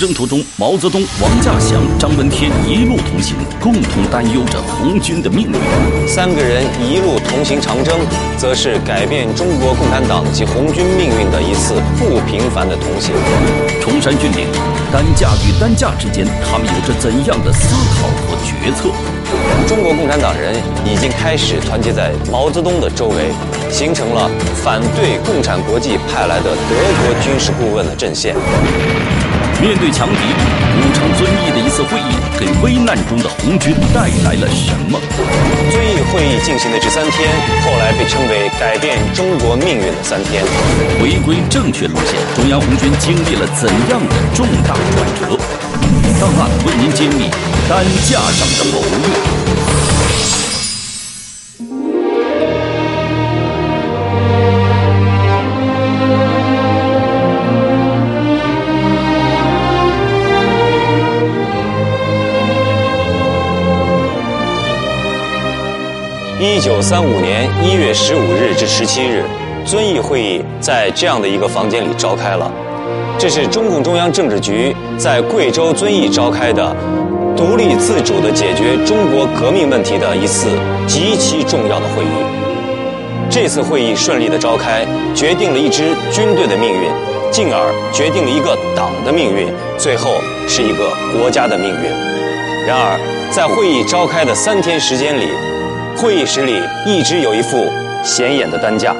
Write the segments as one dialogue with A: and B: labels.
A: 长征途中，毛泽东、王稼祥、张闻天一路同行，共同担忧着红军的命运。
B: 三个人一路同行长征，则是改变中国共产党及红军命运的一次不平凡的同行。
A: 崇山峻岭，担架与担架之间，他们有着怎样的思考和决策？
B: 中国共产党人已经开始团结在毛泽东的周围，形成了反对共产国际派来的德国军事顾问的阵线。
A: 面对强敌，武昌遵义的一次会议给危难中的红军带来了什么？
B: 遵义会议进行的这三天，后来被称为改变中国命运的三天。
A: 回归正确路线，中央红军经历了怎样的重大转折？档案为您揭秘担架上的谋略。
B: 一九三五年一月十五日至十七日，遵义会议在这样的一个房间里召开了。这是中共中央政治局在贵州遵义召开的，独立自主地解决中国革命问题的一次极其重要的会议。这次会议顺利的召开，决定了一支军队的命运，进而决定了一个党的命运，最后是一个国家的命运。然而，在会议召开的三天时间里，会议室里一直有一副显眼的担架，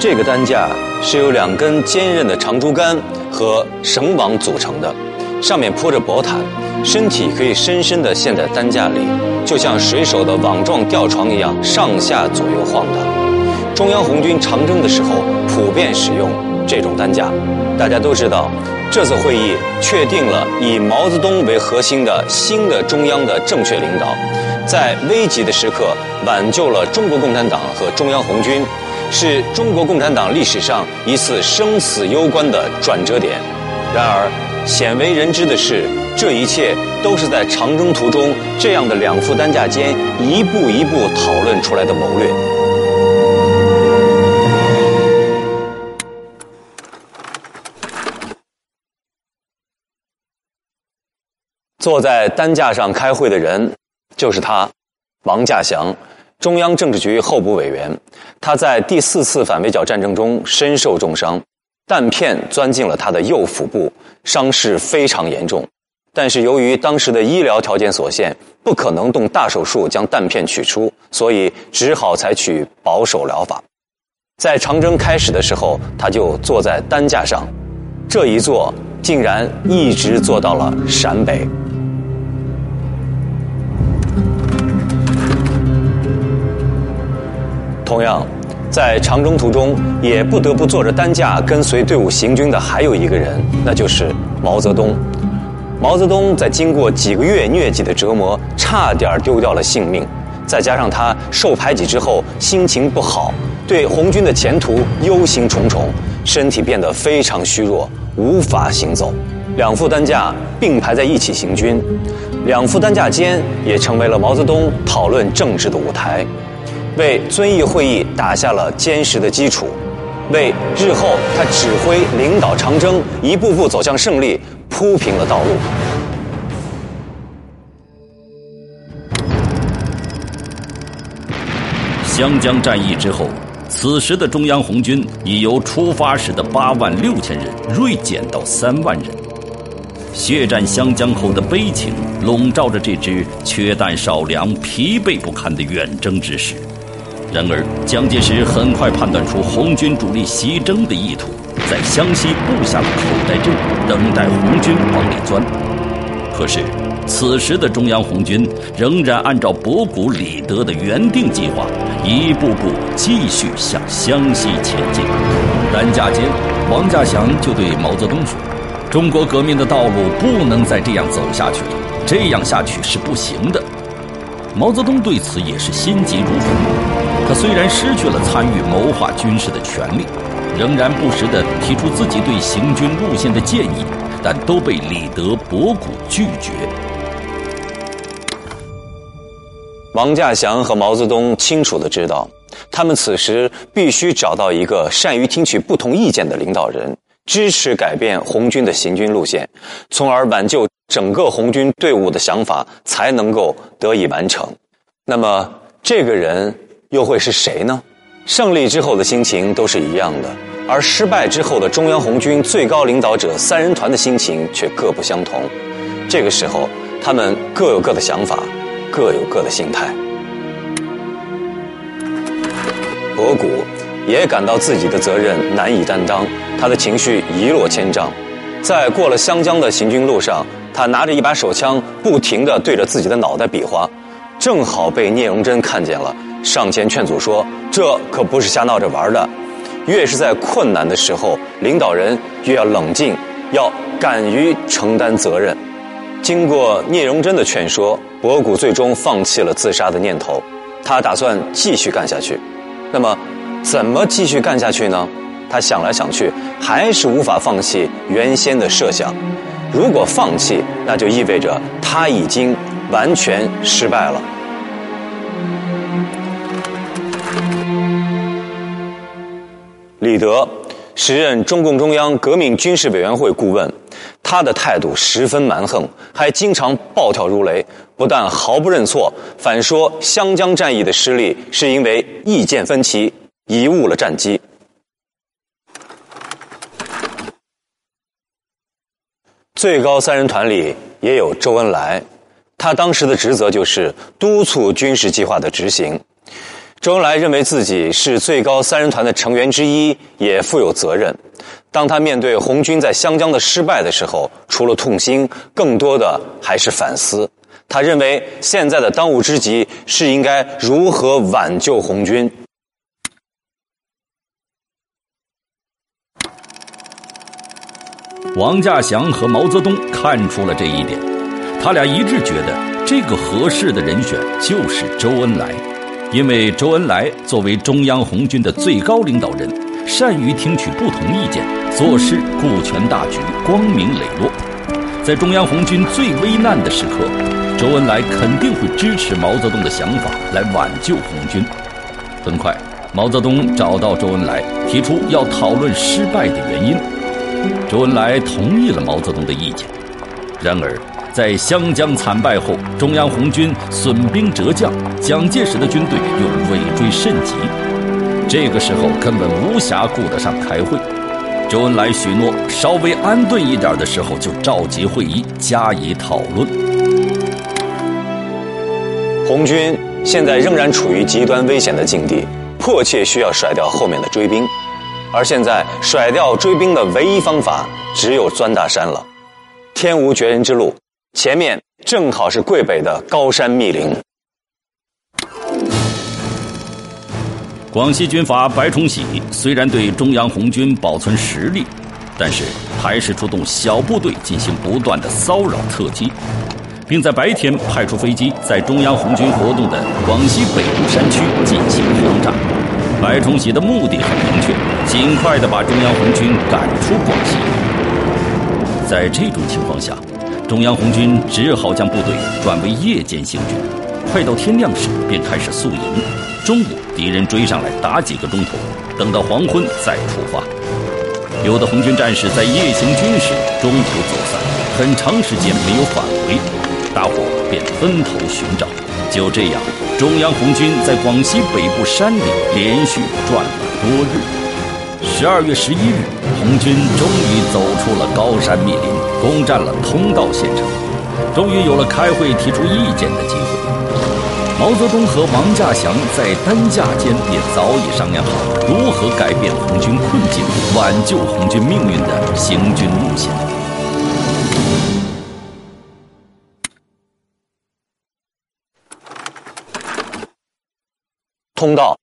B: 这个担架是由两根坚韧的长竹竿和绳网组成的，上面铺着薄毯，身体可以深深地陷在担架里，就像水手的网状吊床一样上下左右晃荡。中央红军长征的时候普遍使用这种担架。大家都知道，这次会议确定了以毛泽东为核心的新的中央的正确领导。在危急的时刻挽救了中国共产党和中央红军，是中国共产党历史上一次生死攸关的转折点。然而，鲜为人知的是，这一切都是在长征途中这样的两副担架间一步一步讨论出来的谋略。坐在担架上开会的人。就是他，王稼祥，中央政治局候补委员。他在第四次反围剿战争中身受重伤，弹片钻进了他的右腹部，伤势非常严重。但是由于当时的医疗条件所限，不可能动大手术将弹片取出，所以只好采取保守疗法。在长征开始的时候，他就坐在担架上，这一坐竟然一直坐到了陕北。同样，在长征途中也不得不坐着担架跟随队伍行军的还有一个人，那就是毛泽东。毛泽东在经过几个月疟疾的折磨，差点丢掉了性命。再加上他受排挤之后心情不好，对红军的前途忧心忡忡，身体变得非常虚弱，无法行走。两副担架并排在一起行军，两副担架间也成为了毛泽东讨论政治的舞台。为遵义会议打下了坚实的基础，为日后他指挥领导长征一步步走向胜利铺平了道路。
A: 湘江战役之后，此时的中央红军已由出发时的八万六千人锐减到三万人。血战湘江后的悲情笼罩着这支缺弹少粮、疲惫不堪的远征之师。然而，蒋介石很快判断出红军主力西征的意图，在湘西布下了口袋阵，等待红军往里钻。可是，此时的中央红军仍然按照博古、李德的原定计划，一步步继续向湘西前进。担架间，王稼祥就对毛泽东说：“中国革命的道路不能再这样走下去了，这样下去是不行的。”毛泽东对此也是心急如焚。他虽然失去了参与谋划军事的权利，仍然不时地提出自己对行军路线的建议，但都被李德、博古拒绝。
B: 王稼祥和毛泽东清楚地知道，他们此时必须找到一个善于听取不同意见的领导人，支持改变红军的行军路线，从而挽救整个红军队伍的想法才能够得以完成。那么，这个人又会是谁呢？胜利之后的心情都是一样的，而失败之后的中央红军最高领导者三人团的心情却各不相同。这个时候，他们各有各的想法，各有各的心态。博古也感到自己的责任难以担当，他的情绪一落千丈。在过了湘江的行军路上，他拿着一把手枪，不停地对着自己的脑袋比划，正好被聂荣臻看见了。上前劝阻说：“这可不是瞎闹着玩的。越是在困难的时候，领导人越要冷静，要敢于承担责任。”经过聂荣臻的劝说，博古最终放弃了自杀的念头。他打算继续干下去。那么，怎么继续干下去呢？他想来想去，还是无法放弃原先的设想。如果放弃，那就意味着他已经完全失败了。李德，时任中共中央革命军事委员会顾问，他的态度十分蛮横，还经常暴跳如雷。不但毫不认错，反说湘江战役的失利是因为意见分歧，贻误了战机。最高三人团里也有周恩来，他当时的职责就是督促军事计划的执行。周恩来认为自己是最高三人团的成员之一，也负有责任。当他面对红军在湘江的失败的时候，除了痛心，更多的还是反思。他认为现在的当务之急是应该如何挽救红军。
A: 王稼祥和毛泽东看出了这一点，他俩一致觉得这个合适的人选就是周恩来。因为周恩来作为中央红军的最高领导人，善于听取不同意见，做事顾全大局，光明磊落。在中央红军最危难的时刻，周恩来肯定会支持毛泽东的想法来挽救红军。很快，毛泽东找到周恩来，提出要讨论失败的原因。周恩来同意了毛泽东的意见。然而，在湘江惨败后，中央红军损兵折将，蒋介石的军队又尾追甚急。这个时候根本无暇顾得上开会。周恩来许诺，稍微安顿一点的时候就召集会议加以讨论。
B: 红军现在仍然处于极端危险的境地，迫切需要甩掉后面的追兵。而现在甩掉追兵的唯一方法，只有钻大山了。天无绝人之路。前面正好是桂北的高山密林。
A: 广西军阀白崇禧虽然对中央红军保存实力，但是还是出动小部队进行不断的骚扰特击，并在白天派出飞机在中央红军活动的广西北部山区进行轰炸。白崇禧的目的很明确，尽快的把中央红军赶出广西。在这种情况下。中央红军只好将部队转为夜间行军，快到天亮时便开始宿营。中午敌人追上来打几个钟头，等到黄昏再出发。有的红军战士在夜行军时中途走散，很长时间没有返回，大伙便分头寻找。就这样，中央红军在广西北部山里连续转了多日。十二月十一日，红军终于走出了高山密林，攻占了通道县城，终于有了开会提出意见的机会。毛泽东和王稼祥在担架间也早已商量好如何改变红军困境、挽救红军命运的行军路线。
B: 通道，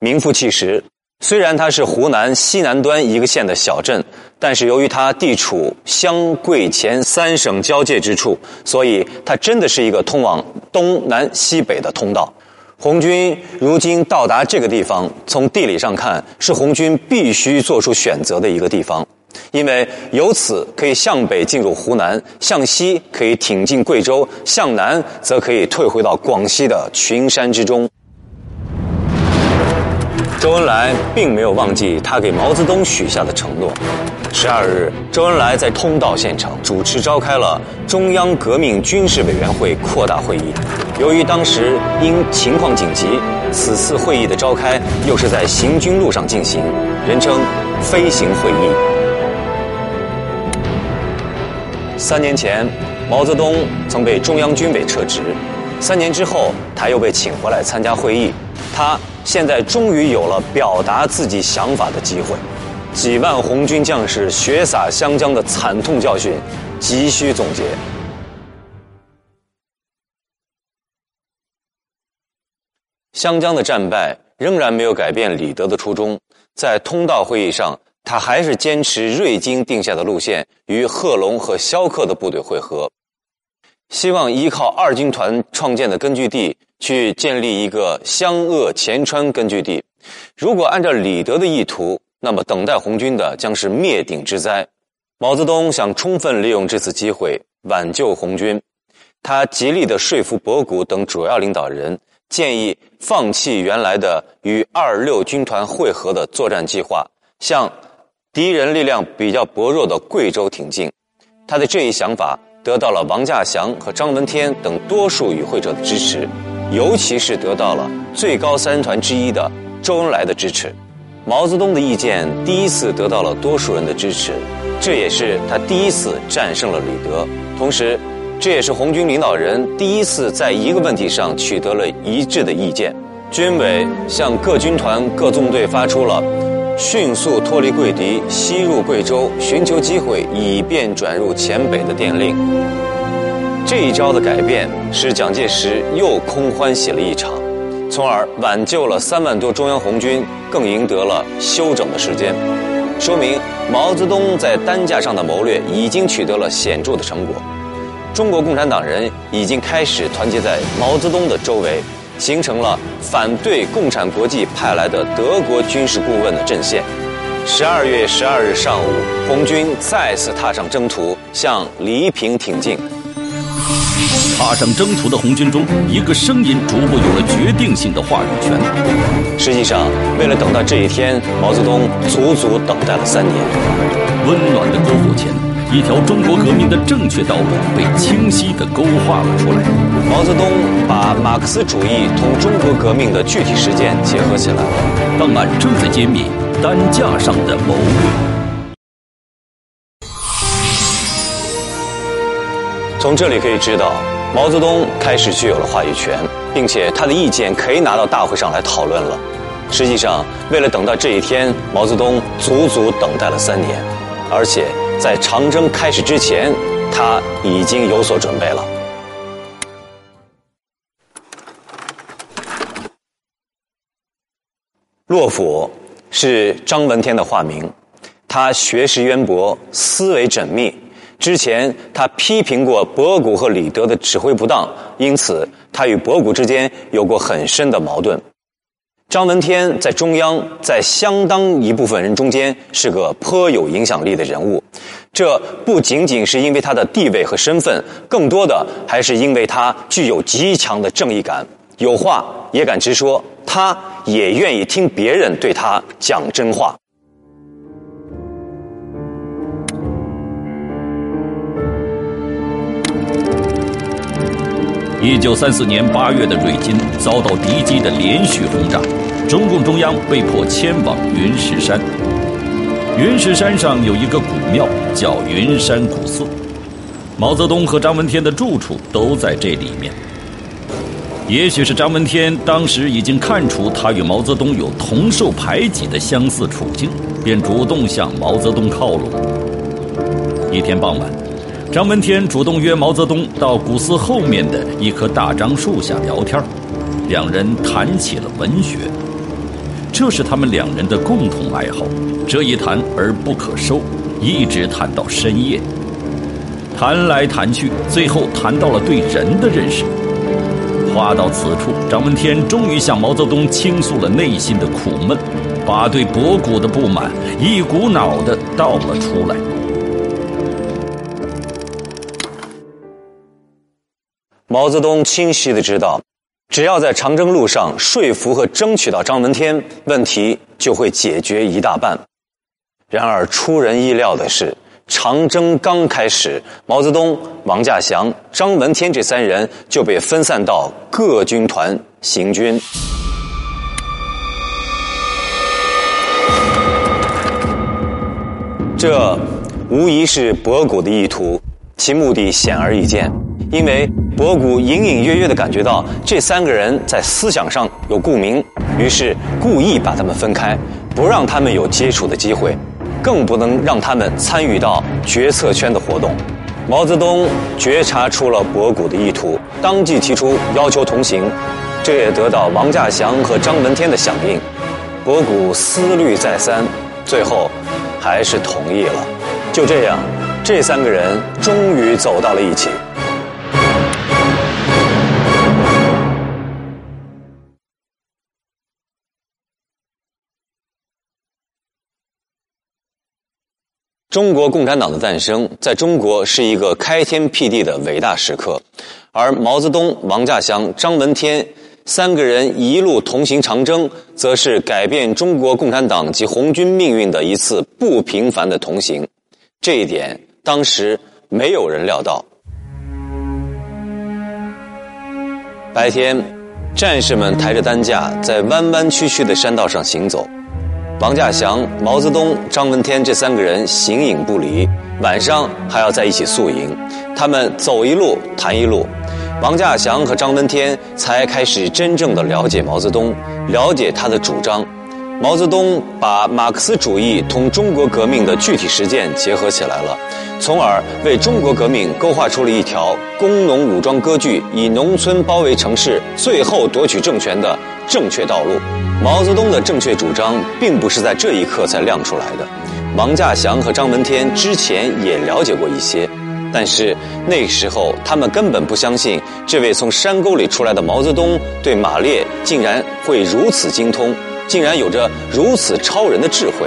B: 名副其实。虽然它是湖南西南端一个县的小镇，但是由于它地处湘桂黔三省交界之处，所以它真的是一个通往东南西北的通道。红军如今到达这个地方，从地理上看是红军必须做出选择的一个地方，因为由此可以向北进入湖南，向西可以挺进贵州，向南则可以退回到广西的群山之中。周恩来并没有忘记他给毛泽东许下的承诺。十二日，周恩来在通道县城主持召开了中央革命军事委员会扩大会议。由于当时因情况紧急，此次会议的召开又是在行军路上进行，人称“飞行会议”。三年前，毛泽东曾被中央军委撤职，三年之后，他又被请回来参加会议。他现在终于有了表达自己想法的机会。几万红军将士血洒湘江的惨痛教训，急需总结。湘江的战败仍然没有改变李德的初衷，在通道会议上，他还是坚持瑞金定下的路线，与贺龙和萧克的部队会合，希望依靠二军团创建的根据地去建立一个湘鄂黔川根据地。如果按照李德的意图，那么，等待红军的将是灭顶之灾。毛泽东想充分利用这次机会挽救红军，他极力的说服博古等主要领导人，建议放弃原来的与二六军团会合的作战计划，向敌人力量比较薄弱的贵州挺进。他的这一想法得到了王稼祥和张闻天等多数与会者的支持，尤其是得到了最高三团之一的周恩来的支持。毛泽东的意见第一次得到了多数人的支持，这也是他第一次战胜了李德。同时，这也是红军领导人第一次在一个问题上取得了一致的意见。军委向各军团、各纵队发出了迅速脱离贵敌、西入贵州、寻求机会以便转入黔北的电令。这一招的改变，使蒋介石又空欢喜了一场。从而挽救了三万多中央红军，更赢得了休整的时间，说明毛泽东在担架上的谋略已经取得了显著的成果。中国共产党人已经开始团结在毛泽东的周围，形成了反对共产国际派来的德国军事顾问的阵线。十二月十二日上午，红军再次踏上征途，向黎平挺进。
A: 踏上征途的红军中，一个声音逐步有了决定性的话语权。
B: 实际上，为了等到这一天，毛泽东足足等待了三年。
A: 温暖的篝火前，一条中国革命的正确道路被清晰地勾画了出来。
B: 毛泽东把马克思主义同中国革命的具体实践结合起来了。
A: 档案正在揭秘担架上的谋略。
B: 从这里可以知道。毛泽东开始具有了话语权，并且他的意见可以拿到大会上来讨论了。实际上，为了等到这一天，毛泽东足足等待了三年，而且在长征开始之前，他已经有所准备了。洛甫是张闻天的化名，他学识渊博，思维缜密。之前，他批评过博古和李德的指挥不当，因此他与博古之间有过很深的矛盾。张闻天在中央，在相当一部分人中间是个颇有影响力的人物，这不仅仅是因为他的地位和身份，更多的还是因为他具有极强的正义感，有话也敢直说，他也愿意听别人对他讲真话。
A: 一九三四年八月的瑞金遭到敌机的连续轰炸，中共中央被迫迁往云石山。云石山上有一个古庙，叫云山古寺，毛泽东和张闻天的住处都在这里面。也许是张闻天当时已经看出他与毛泽东有同受排挤的相似处境，便主动向毛泽东靠拢。一天傍晚。张闻天主动约毛泽东到古寺后面的一棵大樟树下聊天两人谈起了文学，这是他们两人的共同爱好。这一谈而不可收，一直谈到深夜。谈来谈去，最后谈到了对人的认识。话到此处，张闻天终于向毛泽东倾诉了内心的苦闷，把对博古的不满一股脑的倒了出来。
B: 毛泽东清晰的知道，只要在长征路上说服和争取到张闻天，问题就会解决一大半。然而出人意料的是，长征刚开始，毛泽东、王稼祥、张闻天这三人就被分散到各军团行军。这无疑是博古的意图，其目的显而易见。因为博古隐隐约约的感觉到这三个人在思想上有共鸣，于是故意把他们分开，不让他们有接触的机会，更不能让他们参与到决策圈的活动。毛泽东觉察出了博古的意图，当即提出要求同行，这也得到王稼祥和张闻天的响应。博古思虑再三，最后还是同意了。就这样，这三个人终于走到了一起。中国共产党的诞生，在中国是一个开天辟地的伟大时刻，而毛泽东、王稼祥、张闻天三个人一路同行长征，则是改变中国共产党及红军命运的一次不平凡的同行。这一点，当时没有人料到。白天，战士们抬着担架在弯弯曲曲的山道上行走。王稼祥、毛泽东、张闻天这三个人形影不离，晚上还要在一起宿营。他们走一路谈一路，王稼祥和张闻天才开始真正的了解毛泽东，了解他的主张。毛泽东把马克思主义同中国革命的具体实践结合起来了，从而为中国革命勾画出了一条工农武装割据、以农村包围城市、最后夺取政权的正确道路。毛泽东的正确主张并不是在这一刻才亮出来的，王稼祥和张闻天之前也了解过一些，但是那时候他们根本不相信这位从山沟里出来的毛泽东对马列竟然会如此精通。竟然有着如此超人的智慧，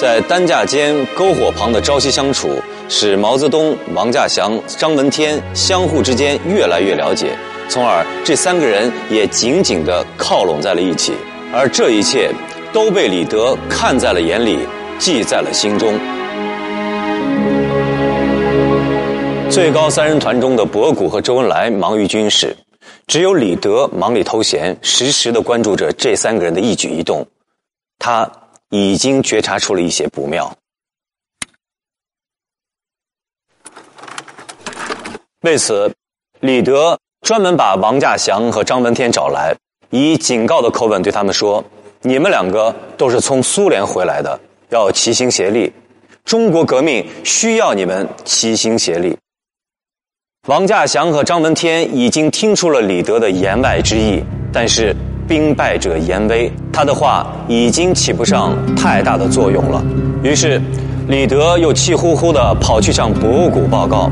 B: 在担架间、篝火旁的朝夕相处，使毛泽东、王稼祥、张闻天相互之间越来越了解，从而这三个人也紧紧地靠拢在了一起。而这一切都被李德看在了眼里，记在了心中。最高三人团中的博古和周恩来忙于军事。只有李德忙里偷闲，时时的关注着这三个人的一举一动。他已经觉察出了一些不妙。为此，李德专门把王稼祥和张闻天找来，以警告的口吻对他们说：“你们两个都是从苏联回来的，要齐心协力。中国革命需要你们齐心协力。”王稼祥和张闻天已经听出了李德的言外之意，但是兵败者言危，他的话已经起不上太大的作用了。于是，李德又气呼呼地跑去向博古报告。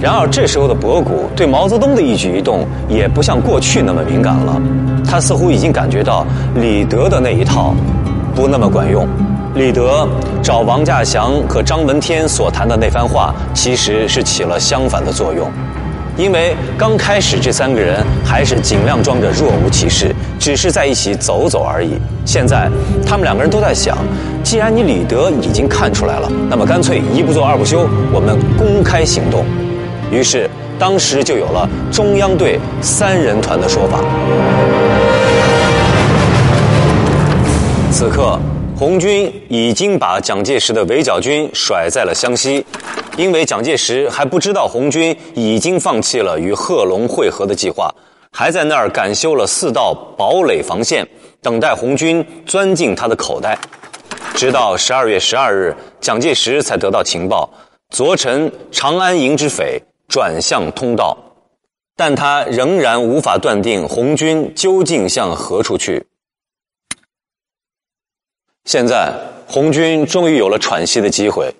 B: 然而，这时候的博古对毛泽东的一举一动也不像过去那么敏感了，他似乎已经感觉到李德的那一套不那么管用。李德找王稼祥和张闻天所谈的那番话，其实是起了相反的作用。因为刚开始这三个人还是尽量装着若无其事，只是在一起走走而已。现在他们两个人都在想，既然你李德已经看出来了，那么干脆一不做二不休，我们公开行动。于是当时就有了中央队三人团的说法。此刻。红军已经把蒋介石的围剿军甩在了湘西，因为蒋介石还不知道红军已经放弃了与贺龙会合的计划，还在那儿赶修了四道堡垒防线，等待红军钻进他的口袋。直到十二月十二日，蒋介石才得到情报，昨晨长安营之匪转向通道，但他仍然无法断定红军究竟向何处去。现在，红军终于有了喘息的机会。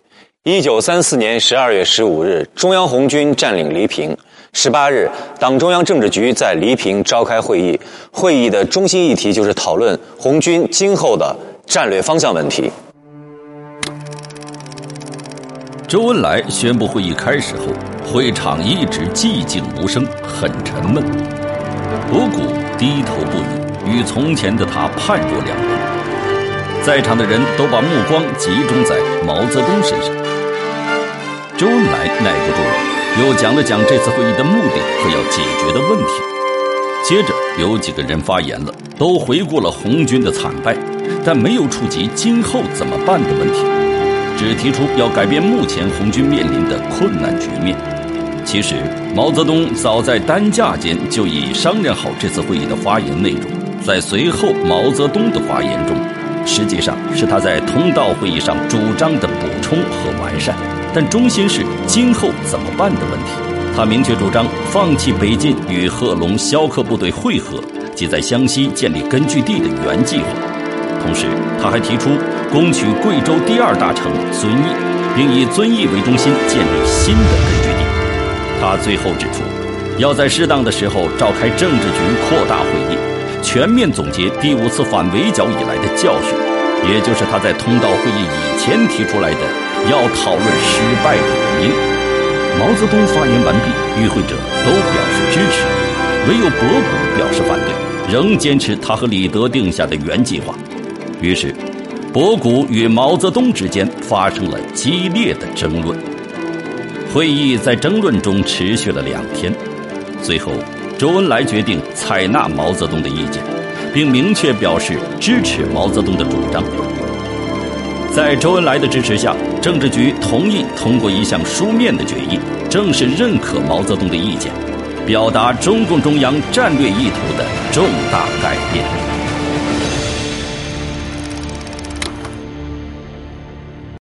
B: 一九三四年十二月十五日，中央红军占领黎平。十八日，党中央政治局在黎平召开会议，会议的中心议题就是讨论红军今后的战略方向问题。
A: 周恩来宣布会议开始后，会场一直寂静无声，很沉闷。博古低头不语，与从前的他判若两人。在场的人都把目光集中在毛泽东身上。周恩来耐不住了，又讲了讲这次会议的目的和要解决的问题。接着有几个人发言了，都回顾了红军的惨败，但没有触及今后怎么办的问题，只提出要改变目前红军面临的困难局面。其实，毛泽东早在担架间就已商量好这次会议的发言内容，在随后毛泽东的发言中，实际上是他在通道会议上主张的补充和完善，但中心是今后怎么办的问题。他明确主张放弃北进与贺龙、萧克部队会合即在湘西建立根据地的原计划，同时他还提出攻取贵州第二大城遵义，并以遵义为中心建立新的根据地。他最后指出，要在适当的时候召开政治局扩大会议，全面总结第五次反围剿以来的教训，也就是他在通道会议以前提出来的要讨论失败的原因。毛泽东发言完毕，与会者都表示支持，唯有博古表示反对，仍坚持他和李德定下的原计划。于是，博古与毛泽东之间发生了激烈的争论。会议在争论中持续了两天，最后，周恩来决定采纳毛泽东的意见，并明确表示支持毛泽东的主张。在周恩来的支持下，政治局同意通过一项书面的决议，正式认可毛泽东的意见，表达中共中央战略意图的重大改变。